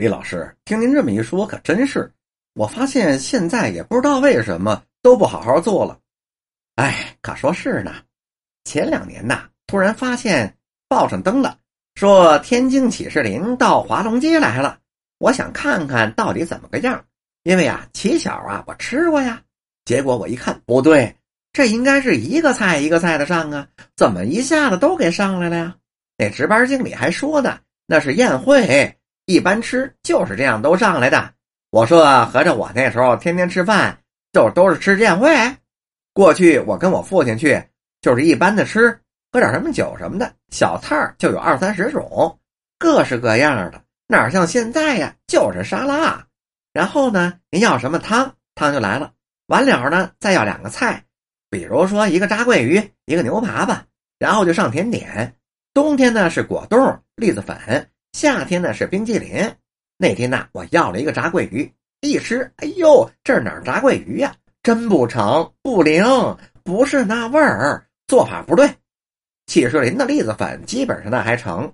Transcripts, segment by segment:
李老师，听您这么一说，可真是。我发现现在也不知道为什么都不好好做了。哎，可说是呢。前两年呐，突然发现报上登了，说天津启士林到华龙街来了。我想看看到底怎么个样，因为啊，起小啊，我吃过呀。结果我一看，不对，这应该是一个菜一个菜的上啊，怎么一下子都给上来了呀？那值班经理还说呢，那是宴会。一般吃就是这样都上来的。我说合着我那时候天天吃饭就都是吃宴会。过去我跟我父亲去就是一般的吃，喝点什么酒什么的，小菜就有二三十种，各式各样的，哪像现在呀，就是沙拉。然后呢，您要什么汤，汤就来了。完了呢，再要两个菜，比如说一个炸桂鱼，一个牛扒吧，然后就上甜点。冬天呢是果冻、栗子粉。夏天呢是冰激凌，那天呢我要了一个炸桂鱼，一吃，哎呦，这哪炸桂鱼呀？真不成，不灵，不是那味儿，做法不对。启士林的栗子粉基本上呢还成，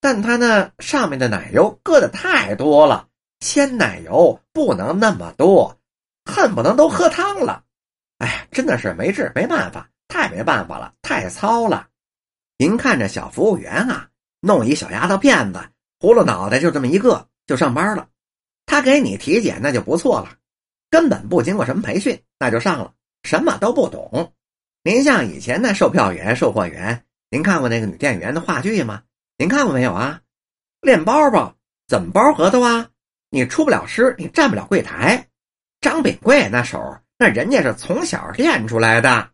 但它呢上面的奶油搁的太多了，鲜奶油不能那么多，恨不能都喝汤了。哎，真的是没治，没办法，太没办法了，太糙了。您看这小服务员啊，弄一小丫头片子。葫芦脑袋就这么一个就上班了，他给你体检那就不错了，根本不经过什么培训那就上了，什么都不懂。您像以前那售票员、售货员，您看过那个女店员的话剧吗？您看过没有啊？练包包怎么包核桃啊？你出不了师，你站不了柜台。张炳贵那手，那人家是从小练出来的，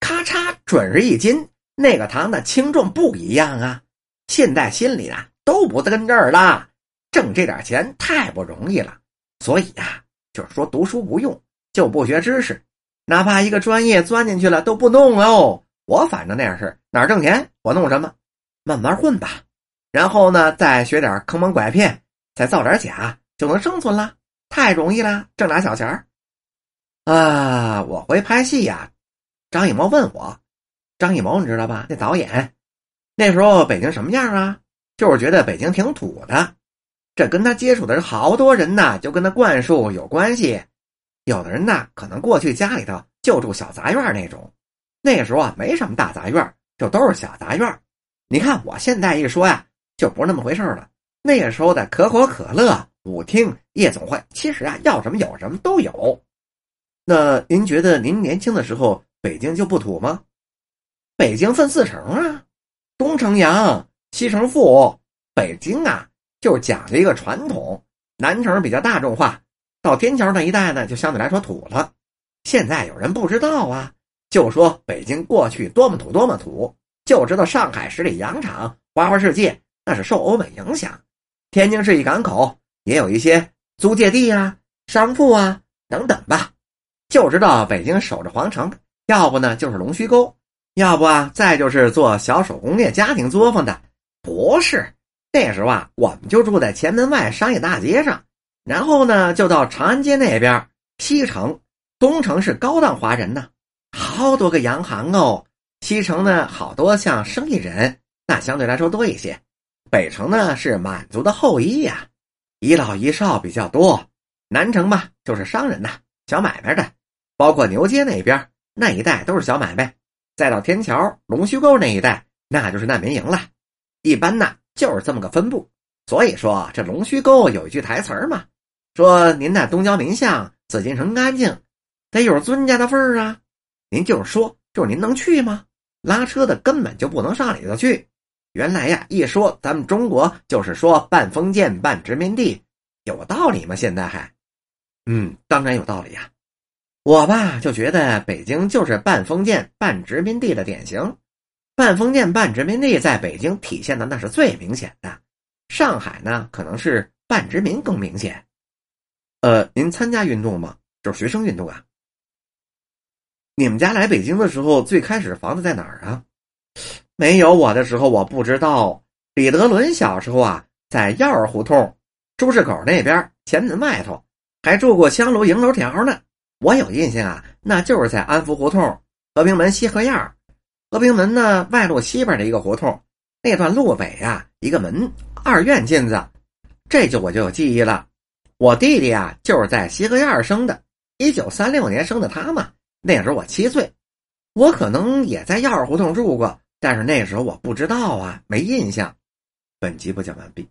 咔嚓准是一斤，那个糖的轻重不一样啊。现在心里啊。都不在跟这儿了，挣这点钱太不容易了，所以呀，就是说读书不用，就不学知识，哪怕一个专业钻进去了都不弄哦。我反正那样是哪儿挣钱我弄什么，慢慢混吧。然后呢，再学点坑蒙拐骗，再造点假，就能生存了，太容易了，挣俩小钱儿。啊，我回拍戏呀，张艺谋问我，张艺谋你知道吧？那导演，那时候北京什么样啊？就是觉得北京挺土的，这跟他接触的人好多人呐，就跟他灌输有关系。有的人呢，可能过去家里头就住小杂院那种，那时候啊没什么大杂院，就都是小杂院。你看我现在一说呀，就不是那么回事了。那个时候的可口可乐、舞厅、夜总会，其实啊要什么有什么都有。那您觉得您年轻的时候北京就不土吗？北京分四城啊，东城阳。西城富，北京啊，就讲究一个传统。南城比较大众化，到天桥那一带呢，就相对来说土了。现在有人不知道啊，就说北京过去多么土多么土，就知道上海十里洋场、花花世界那是受欧美影响。天津是一港口，也有一些租界地啊、商铺啊等等吧。就知道北京守着皇城，要不呢就是龙须沟，要不啊再就是做小手工业家庭作坊的。不是，那时候啊，我们就住在前门外商业大街上，然后呢，就到长安街那边。西城、东城是高档华人呢，好多个洋行哦。西城呢，好多像生意人，那相对来说多一些。北城呢，是满族的后裔呀，一老一少比较多。南城嘛，就是商人呐，小买卖的，包括牛街那边那一带都是小买卖。再到天桥、龙须沟那一带，那就是难民营了。一般呢就是这么个分布，所以说这龙须沟有一句台词儿嘛，说您那东郊民巷紫禁城干净，得有尊家的份儿啊。您就是说，就是您能去吗？拉车的根本就不能上里头去。原来呀，一说咱们中国就是说半封建半殖民地，有道理吗？现在还，嗯，当然有道理呀。我吧就觉得北京就是半封建半殖民地的典型。半封建半殖民地在北京体现的那是最明显的，上海呢可能是半殖民更明显。呃，您参加运动吗？就是学生运动啊。你们家来北京的时候，最开始房子在哪儿啊？没有我的时候，我不知道。李德伦小时候啊，在药儿胡同朱市口那边前门外头，还住过香炉营楼条呢。我有印象啊，那就是在安福胡同和平门西河沿和平门呢，外路西边的一个胡同，那段路北啊，一个门二院进子，这就我就有记忆了。我弟弟啊，就是在西河院生的，一九三六年生的他嘛。那时候我七岁，我可能也在药儿胡同住过，但是那时候我不知道啊，没印象。本集播讲完毕。